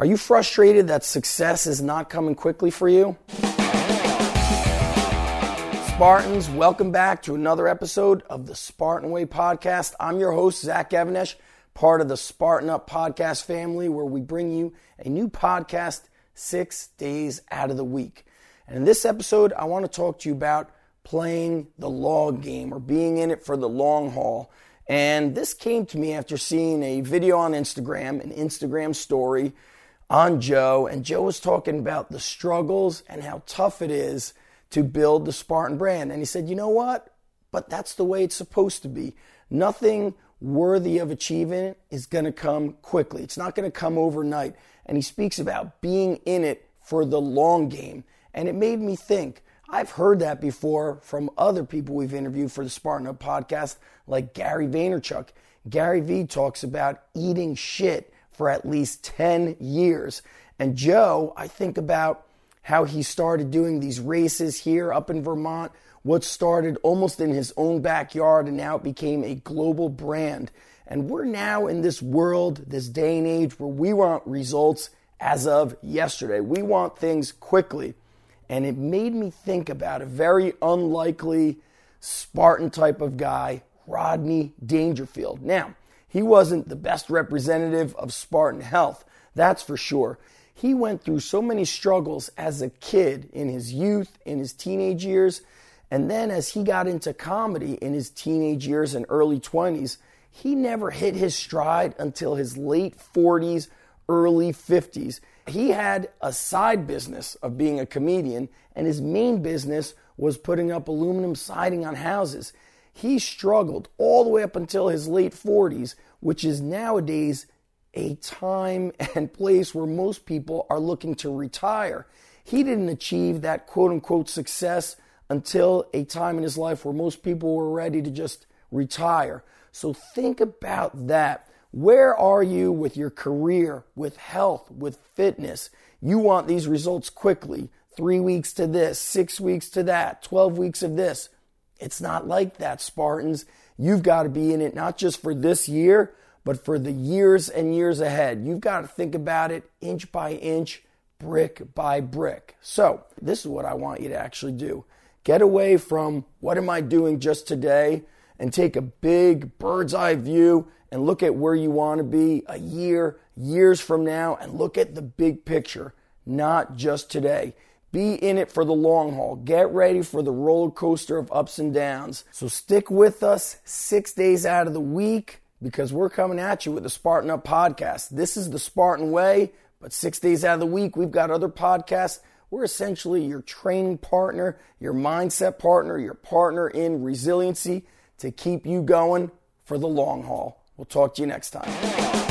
Are you frustrated that success is not coming quickly for you? Spartans, welcome back to another episode of the Spartan Way podcast. I'm your host, Zach Even-Esh, part of the Spartan Up podcast family, where we bring you a new podcast six days out of the week. And in this episode, I want to talk to you about playing the long game or being in it for the long haul. And this came to me after seeing a video on Instagram, an Instagram story on Joe. And Joe was talking about the struggles and how tough it is to build the Spartan brand. And he said, you know what? But that's the way it's supposed to be. Nothing worthy of achieving is going to come quickly. It's not going to come overnight. And he speaks about being in it for the long game. And it made me think, I've heard that before from other people we've interviewed for the Spartan Up podcast, like Gary Vaynerchuk. Gary Vee talks about eating shit for at least 10 years. And Joe, I think about how he started doing these races here up in Vermont, what started almost in his own backyard and now it became a global brand. And we're now in this world, this day and age where we want results as of yesterday. We want things quickly. And it made me think about a very unlikely Spartan type of guy, Rodney Dangerfield. Now, he wasn't the best representative of Spartan health, that's for sure. He went through so many struggles as a kid in his youth, in his teenage years, and then as he got into comedy in his teenage years and early 20s, he never hit his stride until his late 40s, early 50s. He had a side business of being a comedian, and his main business was putting up aluminum siding on houses. He struggled all the way up until his late 40s, which is nowadays a time and place where most people are looking to retire. He didn't achieve that quote unquote success until a time in his life where most people were ready to just retire. So think about that. Where are you with your career, with health, with fitness? You want these results quickly. Three weeks to this, six weeks to that, 12 weeks of this. It's not like that, Spartans. You've got to be in it not just for this year, but for the years and years ahead. You've got to think about it inch by inch, brick by brick. So, this is what I want you to actually do get away from what am I doing just today and take a big bird's eye view and look at where you want to be a year, years from now, and look at the big picture, not just today. Be in it for the long haul. Get ready for the roller coaster of ups and downs. So stick with us six days out of the week because we're coming at you with the Spartan Up podcast. This is the Spartan way, but six days out of the week, we've got other podcasts. We're essentially your training partner, your mindset partner, your partner in resiliency to keep you going for the long haul. We'll talk to you next time.